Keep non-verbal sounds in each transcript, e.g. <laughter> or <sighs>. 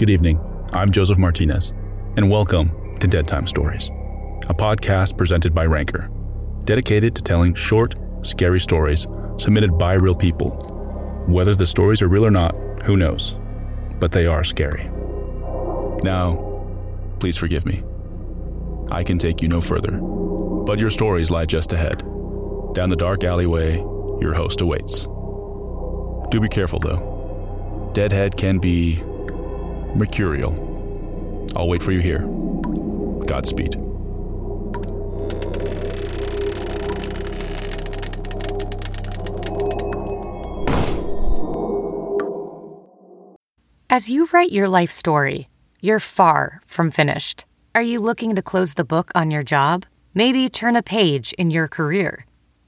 Good evening. I'm Joseph Martinez, and welcome to Dead Time Stories, a podcast presented by Ranker, dedicated to telling short, scary stories submitted by real people. Whether the stories are real or not, who knows? But they are scary. Now, please forgive me. I can take you no further, but your stories lie just ahead. Down the dark alleyway, your host awaits. Do be careful, though. Deadhead can be mercurial. I'll wait for you here. Godspeed. As you write your life story, you're far from finished. Are you looking to close the book on your job? Maybe turn a page in your career?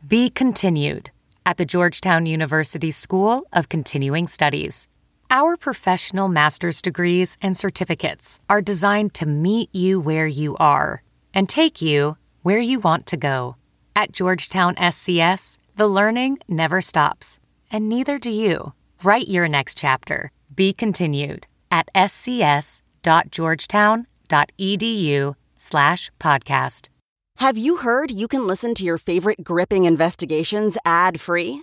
Be continued at the Georgetown University School of Continuing Studies. Our professional master's degrees and certificates are designed to meet you where you are and take you where you want to go. At Georgetown SCS, the learning never stops, and neither do you. Write your next chapter. Be continued at scs.georgetown.edu slash podcast. Have you heard you can listen to your favorite gripping investigations ad free?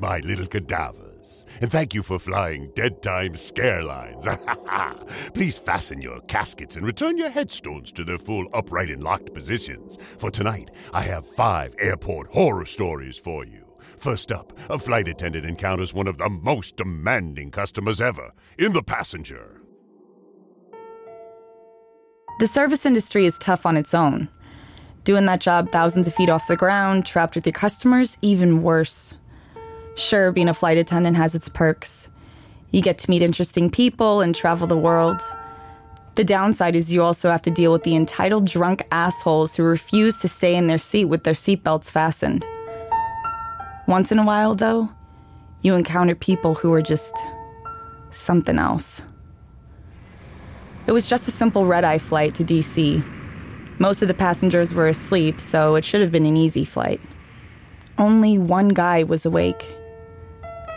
My little cadavers. And thank you for flying Dead Time Scare Lines. <laughs> Please fasten your caskets and return your headstones to their full upright and locked positions. For tonight, I have five airport horror stories for you. First up, a flight attendant encounters one of the most demanding customers ever in the passenger. The service industry is tough on its own. Doing that job thousands of feet off the ground, trapped with your customers, even worse. Sure, being a flight attendant has its perks. You get to meet interesting people and travel the world. The downside is you also have to deal with the entitled drunk assholes who refuse to stay in their seat with their seatbelts fastened. Once in a while, though, you encounter people who are just something else. It was just a simple red eye flight to DC. Most of the passengers were asleep, so it should have been an easy flight. Only one guy was awake.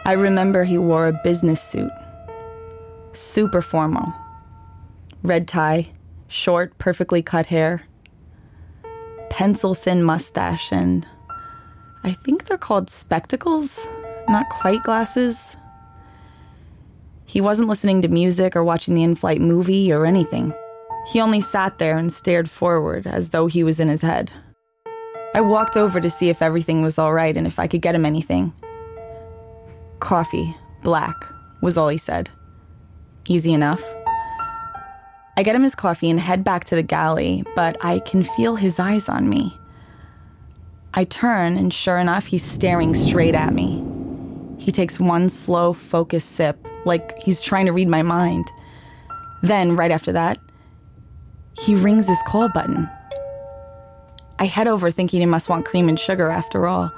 I remember he wore a business suit. Super formal. Red tie, short, perfectly cut hair, pencil thin mustache, and I think they're called spectacles, not quite glasses. He wasn't listening to music or watching the in flight movie or anything. He only sat there and stared forward as though he was in his head. I walked over to see if everything was all right and if I could get him anything. Coffee, black, was all he said. Easy enough. I get him his coffee and head back to the galley, but I can feel his eyes on me. I turn, and sure enough, he's staring straight at me. He takes one slow, focused sip, like he's trying to read my mind. Then, right after that, he rings his call button. I head over thinking he must want cream and sugar after all.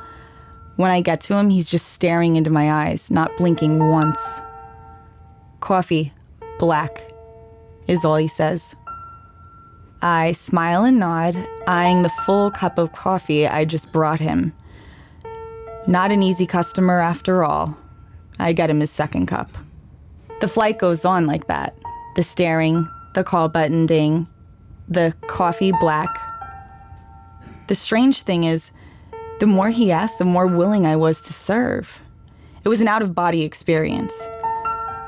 When I get to him, he's just staring into my eyes, not blinking once. Coffee, black, is all he says. I smile and nod, eyeing the full cup of coffee I just brought him. Not an easy customer after all. I get him his second cup. The flight goes on like that the staring, the call button ding, the coffee black. The strange thing is, the more he asked, the more willing I was to serve. It was an out of body experience.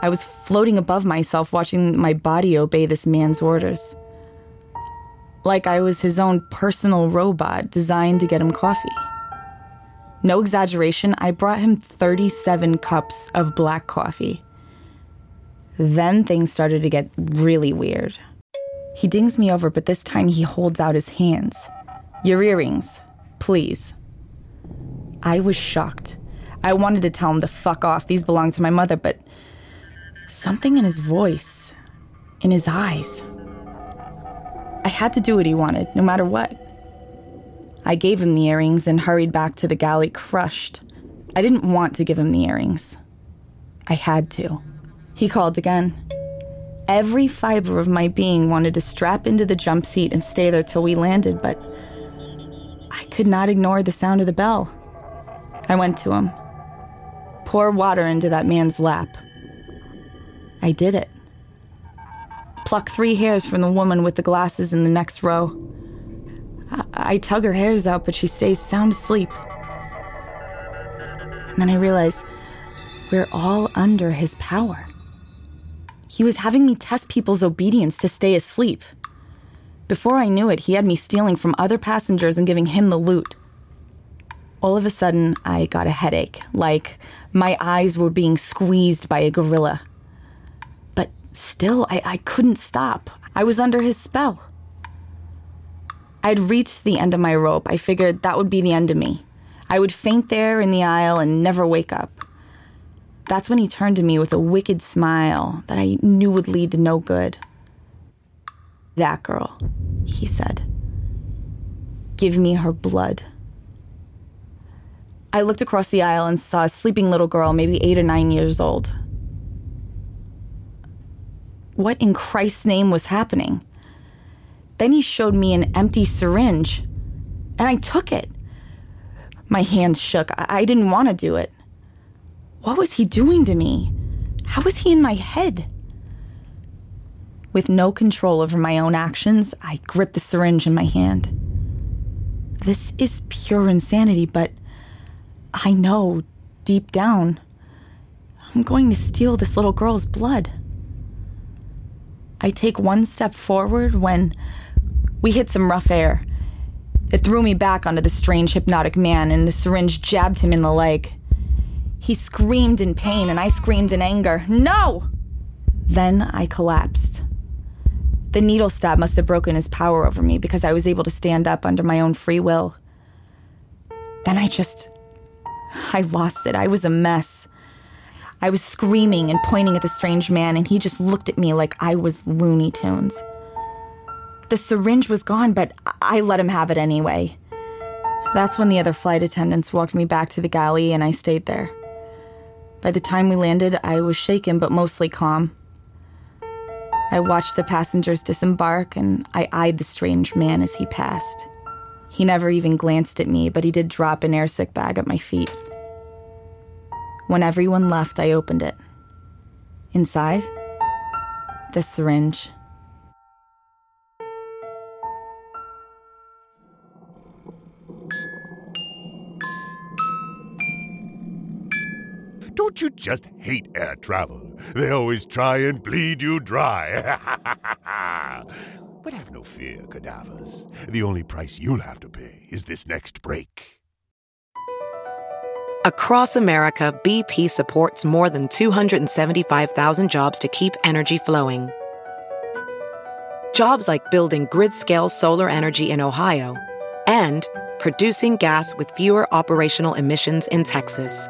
I was floating above myself, watching my body obey this man's orders. Like I was his own personal robot designed to get him coffee. No exaggeration, I brought him 37 cups of black coffee. Then things started to get really weird. He dings me over, but this time he holds out his hands. Your earrings, please. I was shocked. I wanted to tell him to fuck off. These belong to my mother, but something in his voice, in his eyes. I had to do what he wanted, no matter what. I gave him the earrings and hurried back to the galley, crushed. I didn't want to give him the earrings. I had to. He called again. Every fiber of my being wanted to strap into the jump seat and stay there till we landed, but I could not ignore the sound of the bell. I went to him. Pour water into that man's lap. I did it. Pluck three hairs from the woman with the glasses in the next row. I, I tug her hairs out, but she stays sound asleep. And then I realize we're all under his power. He was having me test people's obedience to stay asleep. Before I knew it, he had me stealing from other passengers and giving him the loot. All of a sudden, I got a headache, like my eyes were being squeezed by a gorilla. But still, I, I couldn't stop. I was under his spell. I'd reached the end of my rope. I figured that would be the end of me. I would faint there in the aisle and never wake up. That's when he turned to me with a wicked smile that I knew would lead to no good. That girl, he said. Give me her blood. I looked across the aisle and saw a sleeping little girl, maybe eight or nine years old. What in Christ's name was happening? Then he showed me an empty syringe, and I took it. My hands shook. I, I didn't want to do it. What was he doing to me? How was he in my head? With no control over my own actions, I gripped the syringe in my hand. This is pure insanity, but I know deep down I'm going to steal this little girl's blood. I take one step forward when we hit some rough air. It threw me back onto the strange hypnotic man, and the syringe jabbed him in the leg. He screamed in pain, and I screamed in anger. No! Then I collapsed. The needle stab must have broken his power over me because I was able to stand up under my own free will. Then I just. I lost it. I was a mess. I was screaming and pointing at the strange man, and he just looked at me like I was Looney Tunes. The syringe was gone, but I let him have it anyway. That's when the other flight attendants walked me back to the galley, and I stayed there. By the time we landed, I was shaken but mostly calm. I watched the passengers disembark, and I eyed the strange man as he passed. He never even glanced at me, but he did drop an airsick bag at my feet. When everyone left, I opened it. Inside, the syringe. Don't you just hate air travel? They always try and bleed you dry. <laughs> but have no fear, cadavers. The only price you'll have to pay is this next break. Across America, BP supports more than 275,000 jobs to keep energy flowing. Jobs like building grid scale solar energy in Ohio and producing gas with fewer operational emissions in Texas.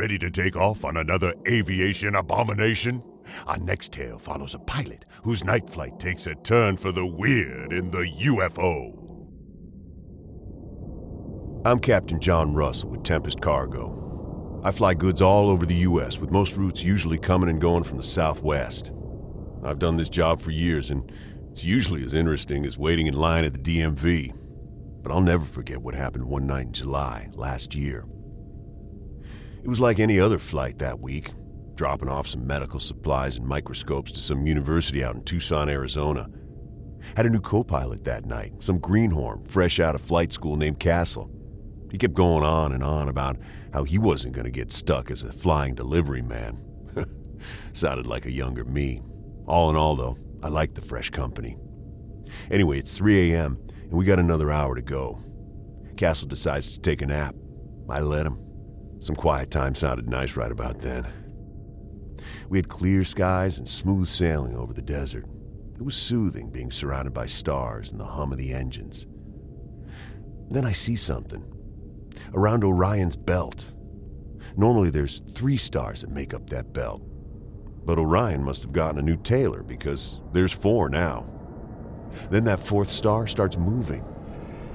Ready to take off on another aviation abomination? Our next tale follows a pilot whose night flight takes a turn for the weird in the UFO. I'm Captain John Russell with Tempest Cargo. I fly goods all over the U.S., with most routes usually coming and going from the Southwest. I've done this job for years, and it's usually as interesting as waiting in line at the DMV. But I'll never forget what happened one night in July last year. It was like any other flight that week, dropping off some medical supplies and microscopes to some university out in Tucson, Arizona. Had a new co pilot that night, some greenhorn fresh out of flight school named Castle. He kept going on and on about how he wasn't going to get stuck as a flying delivery man. <laughs> Sounded like a younger me. All in all, though, I liked the fresh company. Anyway, it's 3 a.m., and we got another hour to go. Castle decides to take a nap. I let him. Some quiet time sounded nice right about then. We had clear skies and smooth sailing over the desert. It was soothing being surrounded by stars and the hum of the engines. Then I see something. Around Orion's belt. Normally there's three stars that make up that belt. But Orion must have gotten a new tailor because there's four now. Then that fourth star starts moving.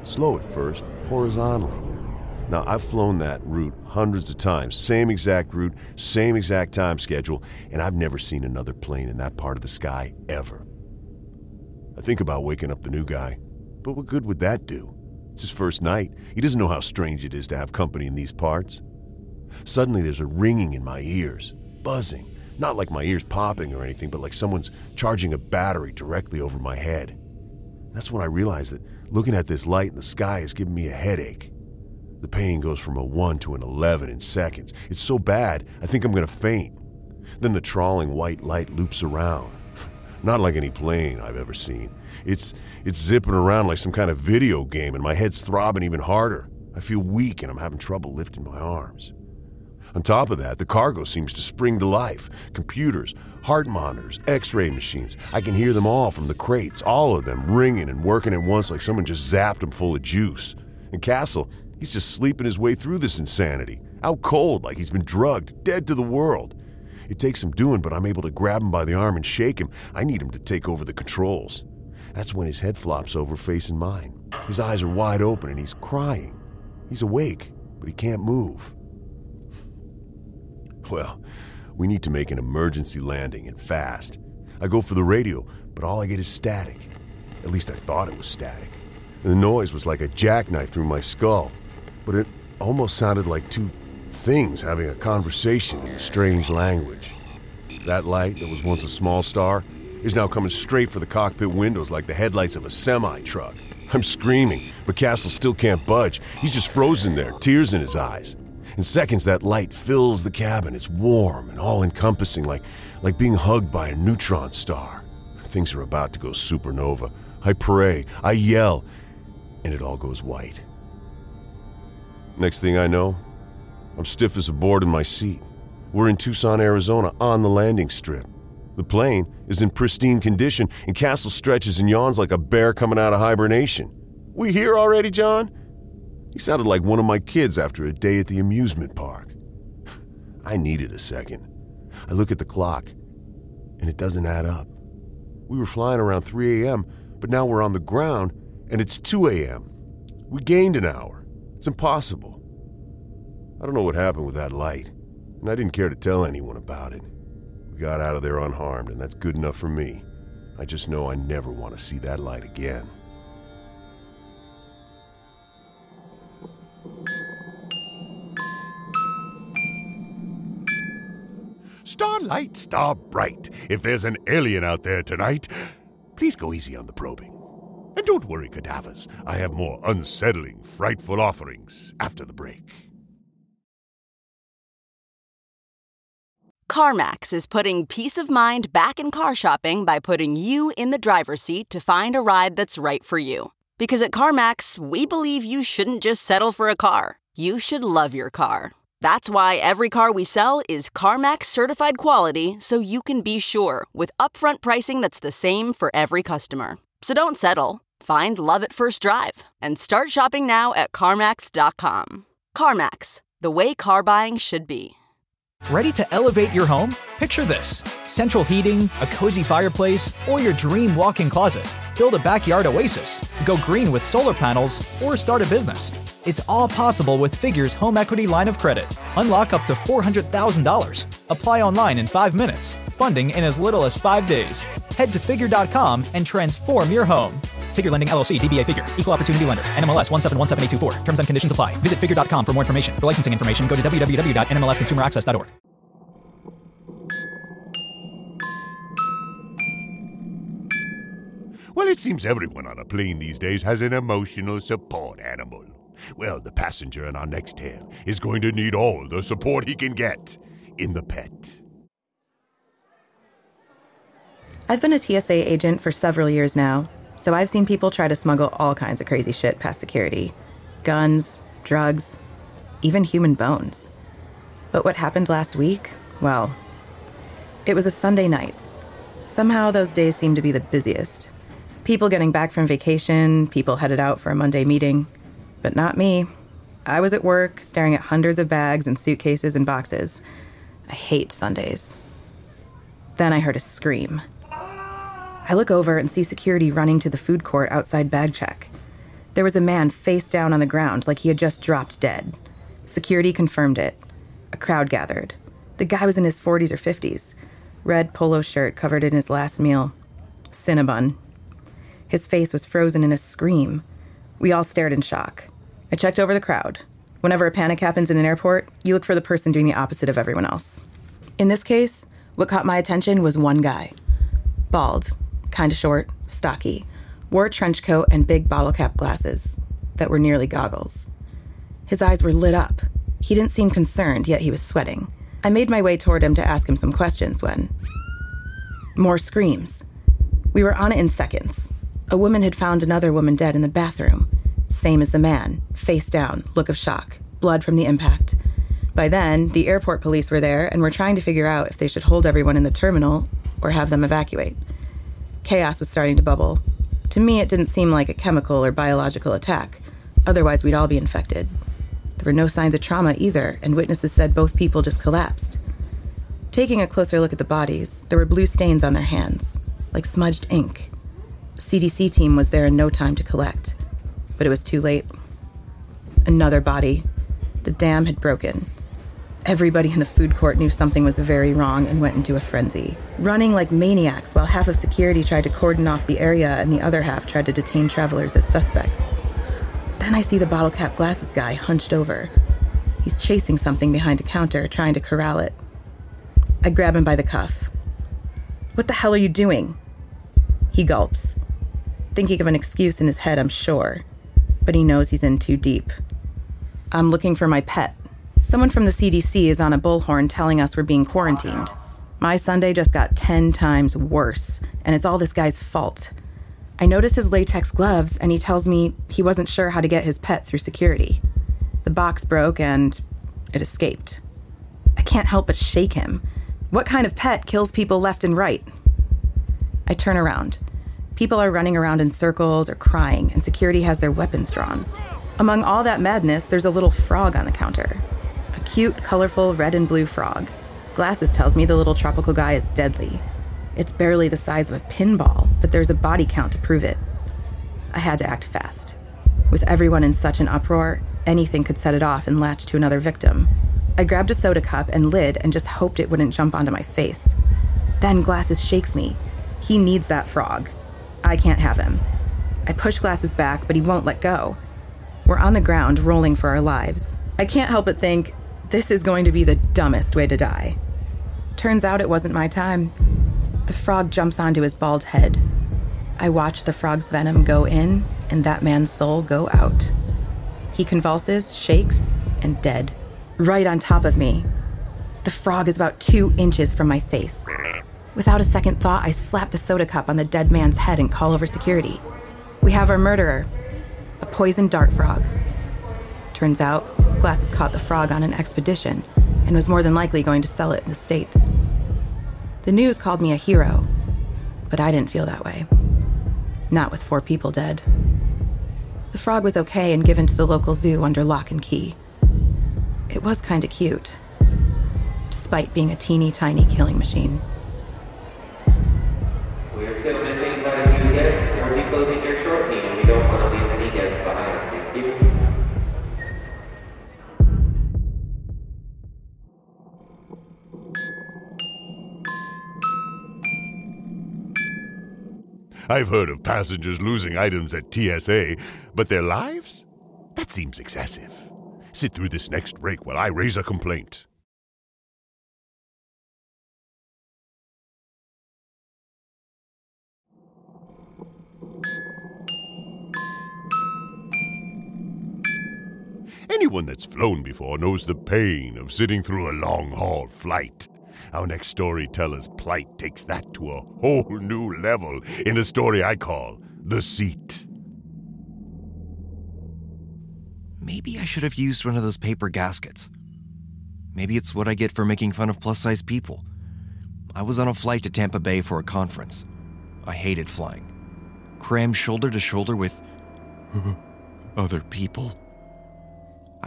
Slow at first, horizontally. Now, I've flown that route hundreds of times, same exact route, same exact time schedule, and I've never seen another plane in that part of the sky ever. I think about waking up the new guy, but what good would that do? It's his first night. He doesn't know how strange it is to have company in these parts. Suddenly, there's a ringing in my ears, buzzing. Not like my ears popping or anything, but like someone's charging a battery directly over my head. That's when I realize that looking at this light in the sky is giving me a headache. The pain goes from a 1 to an 11 in seconds. It's so bad, I think I'm going to faint. Then the trawling white light loops around. Not like any plane I've ever seen. It's, it's zipping around like some kind of video game, and my head's throbbing even harder. I feel weak and I'm having trouble lifting my arms. On top of that, the cargo seems to spring to life. Computers, heart monitors, x ray machines. I can hear them all from the crates, all of them ringing and working at once like someone just zapped them full of juice. And Castle, he's just sleeping his way through this insanity. Out cold, like he's been drugged, dead to the world. It takes some doing, but I'm able to grab him by the arm and shake him. I need him to take over the controls. That's when his head flops over facing mine. His eyes are wide open and he's crying. He's awake, but he can't move. Well, we need to make an emergency landing and fast. I go for the radio, but all I get is static. At least I thought it was static. The noise was like a jackknife through my skull, but it almost sounded like two things having a conversation in a strange language. That light that was once a small star is now coming straight for the cockpit windows like the headlights of a semi truck. I'm screaming, but Castle still can't budge. He's just frozen there, tears in his eyes. In seconds, that light fills the cabin. It's warm and all encompassing, like, like being hugged by a neutron star. Things are about to go supernova. I pray, I yell, and it all goes white. Next thing I know, I'm stiff as a board in my seat. We're in Tucson, Arizona, on the landing strip. The plane is in pristine condition, and Castle stretches and yawns like a bear coming out of hibernation. We here already, John? He sounded like one of my kids after a day at the amusement park. <sighs> I needed a second. I look at the clock, and it doesn't add up. We were flying around 3 a.m., but now we're on the ground, and it's 2 a.m. We gained an hour. It's impossible. I don't know what happened with that light, and I didn't care to tell anyone about it. We got out of there unharmed, and that's good enough for me. I just know I never want to see that light again. Starlight, star bright, if there's an alien out there tonight, please go easy on the probing. Don't worry, cadavers, I have more unsettling, frightful offerings after the break. CarMax is putting peace of mind back in car shopping by putting you in the driver's seat to find a ride that's right for you. Because at CarMax, we believe you shouldn't just settle for a car, you should love your car. That's why every car we sell is CarMax certified quality so you can be sure with upfront pricing that's the same for every customer. So don't settle. Find love at first drive and start shopping now at CarMax.com. CarMax, the way car buying should be. Ready to elevate your home? Picture this central heating, a cozy fireplace, or your dream walk in closet. Build a backyard oasis, go green with solar panels, or start a business. It's all possible with Figure's home equity line of credit. Unlock up to $400,000. Apply online in five minutes, funding in as little as five days. Head to figure.com and transform your home. Figure Lending LLC, DBA Figure, Equal Opportunity Lender, NMLS 1717824. Terms and conditions apply. Visit figure.com for more information. For licensing information, go to www.nmlsconsumeraccess.org. Well, it seems everyone on a plane these days has an emotional support animal. Well, the passenger in our next tale is going to need all the support he can get in the pet. I've been a TSA agent for several years now, so I've seen people try to smuggle all kinds of crazy shit past security guns, drugs, even human bones. But what happened last week? Well, it was a Sunday night. Somehow those days seem to be the busiest. People getting back from vacation, people headed out for a Monday meeting. But not me. I was at work, staring at hundreds of bags and suitcases and boxes. I hate Sundays. Then I heard a scream. I look over and see security running to the food court outside bag check. There was a man face down on the ground like he had just dropped dead. Security confirmed it. A crowd gathered. The guy was in his 40s or 50s. Red polo shirt covered in his last meal. Cinnabon. His face was frozen in a scream. We all stared in shock. I checked over the crowd. Whenever a panic happens in an airport, you look for the person doing the opposite of everyone else. In this case, what caught my attention was one guy. Bald, kinda short, stocky, wore a trench coat and big bottle cap glasses that were nearly goggles. His eyes were lit up. He didn't seem concerned, yet he was sweating. I made my way toward him to ask him some questions when. More screams. We were on it in seconds. A woman had found another woman dead in the bathroom. Same as the man, face down, look of shock, blood from the impact. By then, the airport police were there and were trying to figure out if they should hold everyone in the terminal or have them evacuate. Chaos was starting to bubble. To me, it didn't seem like a chemical or biological attack. Otherwise, we'd all be infected. There were no signs of trauma either, and witnesses said both people just collapsed. Taking a closer look at the bodies, there were blue stains on their hands, like smudged ink. A CDC team was there in no time to collect, but it was too late. Another body. The dam had broken. Everybody in the food court knew something was very wrong and went into a frenzy, running like maniacs while half of security tried to cordon off the area and the other half tried to detain travelers as suspects. Then I see the bottle cap glasses guy hunched over. He's chasing something behind a counter, trying to corral it. I grab him by the cuff. What the hell are you doing? He gulps, thinking of an excuse in his head, I'm sure, but he knows he's in too deep. I'm looking for my pet. Someone from the CDC is on a bullhorn telling us we're being quarantined. My Sunday just got 10 times worse, and it's all this guy's fault. I notice his latex gloves, and he tells me he wasn't sure how to get his pet through security. The box broke and it escaped. I can't help but shake him. What kind of pet kills people left and right? I turn around. People are running around in circles or crying, and security has their weapons drawn. Among all that madness, there's a little frog on the counter. Cute, colorful red and blue frog. Glasses tells me the little tropical guy is deadly. It's barely the size of a pinball, but there's a body count to prove it. I had to act fast. With everyone in such an uproar, anything could set it off and latch to another victim. I grabbed a soda cup and lid and just hoped it wouldn't jump onto my face. Then Glasses shakes me. He needs that frog. I can't have him. I push Glasses back, but he won't let go. We're on the ground, rolling for our lives. I can't help but think, this is going to be the dumbest way to die. Turns out it wasn't my time. The frog jumps onto his bald head. I watch the frog's venom go in and that man's soul go out. He convulses, shakes, and dead. Right on top of me. The frog is about two inches from my face. Without a second thought, I slap the soda cup on the dead man's head and call over security. We have our murderer, a poisoned dart frog. Turns out, Glasses caught the frog on an expedition and was more than likely going to sell it in the States. The news called me a hero, but I didn't feel that way. Not with four people dead. The frog was okay and given to the local zoo under lock and key. It was kinda cute. despite being a teeny tiny killing machine. I've heard of passengers losing items at TSA, but their lives? That seems excessive. Sit through this next break while I raise a complaint. Anyone that's flown before knows the pain of sitting through a long haul flight. Our next storyteller's plight takes that to a whole new level in a story I call The Seat. Maybe I should have used one of those paper gaskets. Maybe it's what I get for making fun of plus size people. I was on a flight to Tampa Bay for a conference. I hated flying. Crammed shoulder to shoulder with <laughs> other people.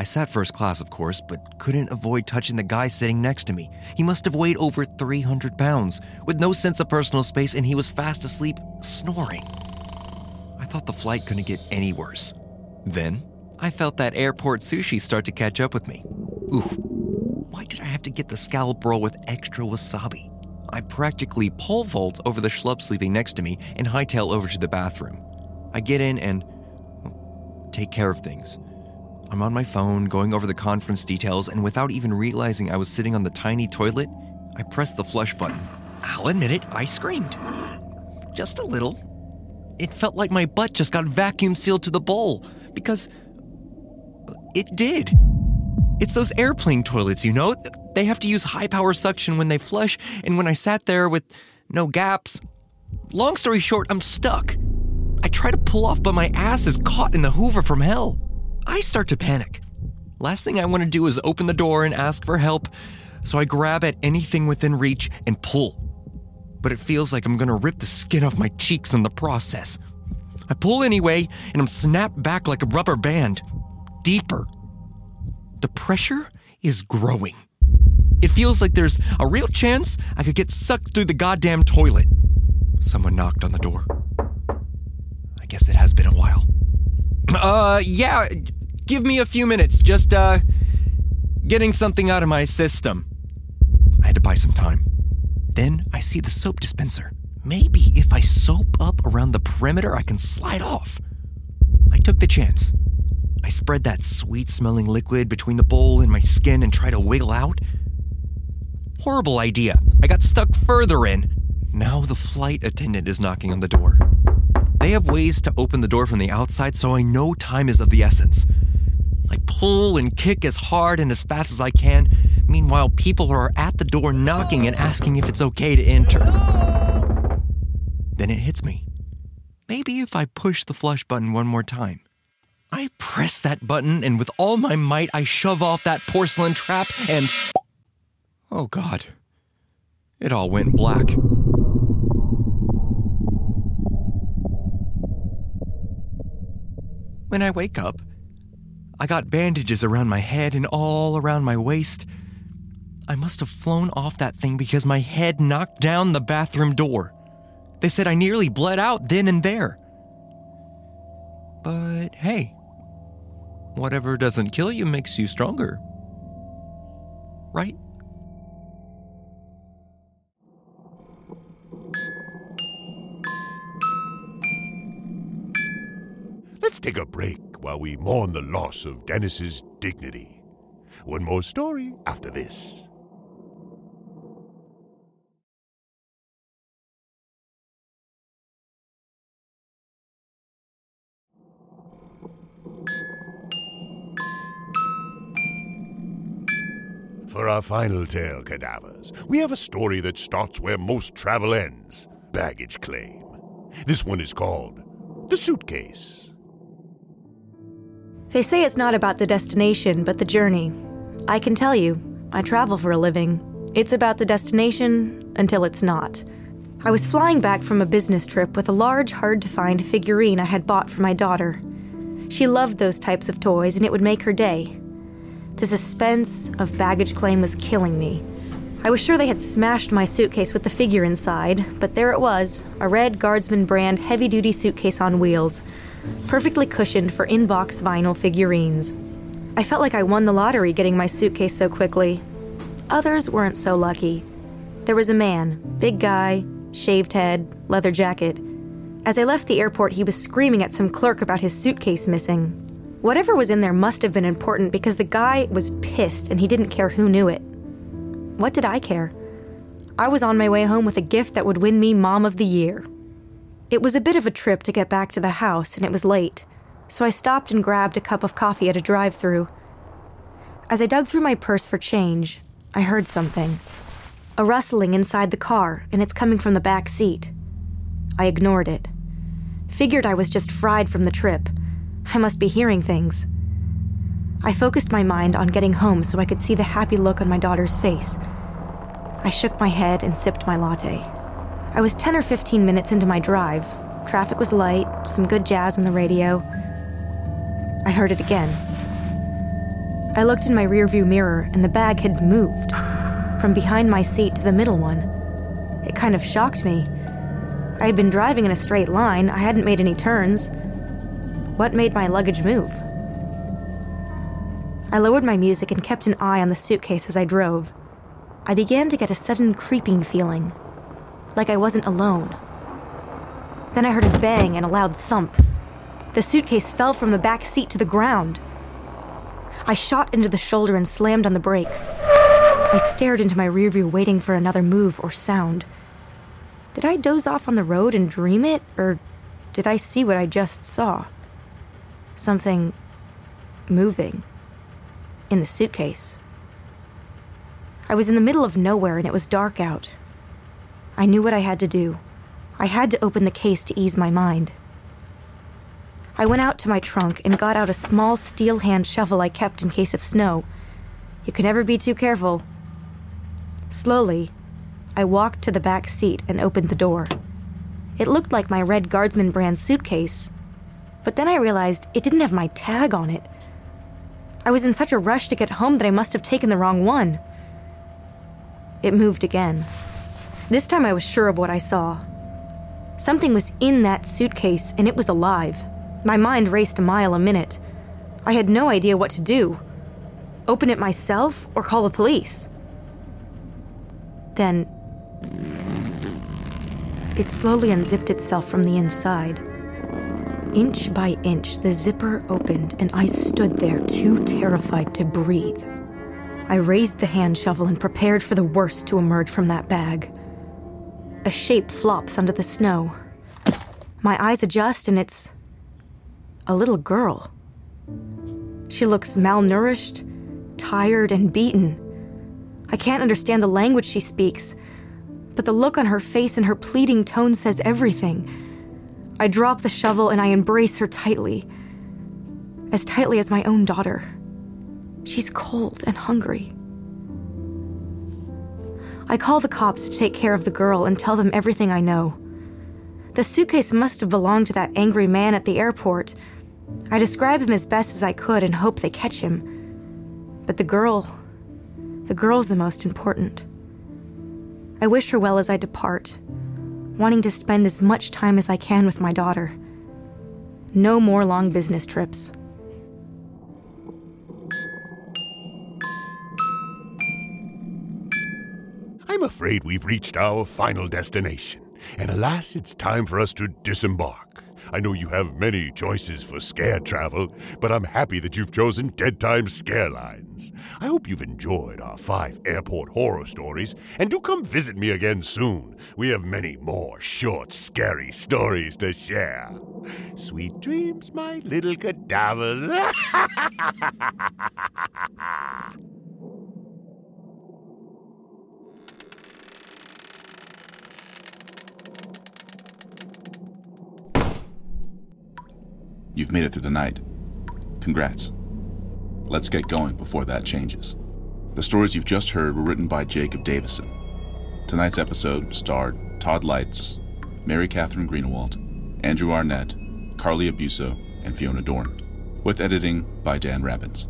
I sat first class, of course, but couldn't avoid touching the guy sitting next to me. He must have weighed over 300 pounds, with no sense of personal space, and he was fast asleep, snoring. I thought the flight couldn't get any worse. Then, I felt that airport sushi start to catch up with me. Oof. Why did I have to get the scallop roll with extra wasabi? I practically pole vault over the schlub sleeping next to me and hightail over to the bathroom. I get in and take care of things. I'm on my phone going over the conference details, and without even realizing I was sitting on the tiny toilet, I pressed the flush button. I'll admit it, I screamed. Just a little. It felt like my butt just got vacuum sealed to the bowl because it did. It's those airplane toilets, you know? They have to use high power suction when they flush, and when I sat there with no gaps, long story short, I'm stuck. I try to pull off, but my ass is caught in the hoover from hell. I start to panic. Last thing I want to do is open the door and ask for help, so I grab at anything within reach and pull. But it feels like I'm gonna rip the skin off my cheeks in the process. I pull anyway, and I'm snapped back like a rubber band. Deeper. The pressure is growing. It feels like there's a real chance I could get sucked through the goddamn toilet. Someone knocked on the door. I guess it has been a while. <clears throat> Uh, yeah, give me a few minutes. Just, uh, getting something out of my system. I had to buy some time. Then I see the soap dispenser. Maybe if I soap up around the perimeter, I can slide off. I took the chance. I spread that sweet smelling liquid between the bowl and my skin and try to wiggle out. Horrible idea. I got stuck further in. Now the flight attendant is knocking on the door. They have ways to open the door from the outside, so I know time is of the essence. I pull and kick as hard and as fast as I can. Meanwhile, people are at the door knocking and asking if it's okay to enter. Then it hits me. Maybe if I push the flush button one more time. I press that button, and with all my might, I shove off that porcelain trap and. Oh, God. It all went black. When I wake up, I got bandages around my head and all around my waist. I must have flown off that thing because my head knocked down the bathroom door. They said I nearly bled out then and there. But hey, whatever doesn't kill you makes you stronger. Right? Let's take a break while we mourn the loss of Dennis's dignity. One more story after this. For our final tale, cadavers, we have a story that starts where most travel ends baggage claim. This one is called The Suitcase. They say it's not about the destination, but the journey. I can tell you, I travel for a living. It's about the destination until it's not. I was flying back from a business trip with a large, hard to find figurine I had bought for my daughter. She loved those types of toys, and it would make her day. The suspense of baggage claim was killing me. I was sure they had smashed my suitcase with the figure inside, but there it was a red Guardsman brand heavy duty suitcase on wheels, perfectly cushioned for inbox vinyl figurines. I felt like I won the lottery getting my suitcase so quickly. Others weren't so lucky. There was a man, big guy, shaved head, leather jacket. As I left the airport, he was screaming at some clerk about his suitcase missing. Whatever was in there must have been important because the guy was pissed and he didn't care who knew it. What did I care? I was on my way home with a gift that would win me Mom of the Year. It was a bit of a trip to get back to the house, and it was late, so I stopped and grabbed a cup of coffee at a drive through. As I dug through my purse for change, I heard something a rustling inside the car, and it's coming from the back seat. I ignored it. Figured I was just fried from the trip. I must be hearing things. I focused my mind on getting home so I could see the happy look on my daughter's face. I shook my head and sipped my latte. I was 10 or 15 minutes into my drive. Traffic was light, some good jazz on the radio. I heard it again. I looked in my rearview mirror and the bag had moved from behind my seat to the middle one. It kind of shocked me. I had been driving in a straight line, I hadn't made any turns. What made my luggage move? I lowered my music and kept an eye on the suitcase as I drove. I began to get a sudden creeping feeling, like I wasn't alone. Then I heard a bang and a loud thump. The suitcase fell from the back seat to the ground. I shot into the shoulder and slammed on the brakes. I stared into my rearview, waiting for another move or sound. Did I doze off on the road and dream it, or did I see what I just saw? Something moving in the suitcase. I was in the middle of nowhere and it was dark out. I knew what I had to do. I had to open the case to ease my mind. I went out to my trunk and got out a small steel hand shovel I kept in case of snow. You can never be too careful. Slowly, I walked to the back seat and opened the door. It looked like my red Guardsman brand suitcase, but then I realized it didn't have my tag on it. I was in such a rush to get home that I must have taken the wrong one. It moved again. This time I was sure of what I saw. Something was in that suitcase and it was alive. My mind raced a mile a minute. I had no idea what to do open it myself or call the police. Then it slowly unzipped itself from the inside. Inch by inch, the zipper opened, and I stood there, too terrified to breathe. I raised the hand shovel and prepared for the worst to emerge from that bag. A shape flops under the snow. My eyes adjust, and it's a little girl. She looks malnourished, tired, and beaten. I can't understand the language she speaks, but the look on her face and her pleading tone says everything. I drop the shovel and I embrace her tightly, as tightly as my own daughter. She's cold and hungry. I call the cops to take care of the girl and tell them everything I know. The suitcase must have belonged to that angry man at the airport. I describe him as best as I could and hope they catch him. But the girl, the girl's the most important. I wish her well as I depart, wanting to spend as much time as I can with my daughter. No more long business trips. I'm afraid we've reached our final destination, and alas, it's time for us to disembark. I know you have many choices for scare travel, but I'm happy that you've chosen Dead Time Scarelines. I hope you've enjoyed our five airport horror stories, and do come visit me again soon. We have many more short, scary stories to share. Sweet dreams, my little cadavers. <laughs> You've made it through the night. Congrats. Let's get going before that changes. The stories you've just heard were written by Jacob Davison. Tonight's episode starred Todd Lights, Mary Catherine Greenawalt, Andrew Arnett, Carly Abuso, and Fiona Dorn, with editing by Dan Rabbins.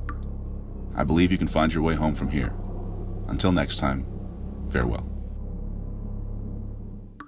I believe you can find your way home from here. Until next time, Farewell.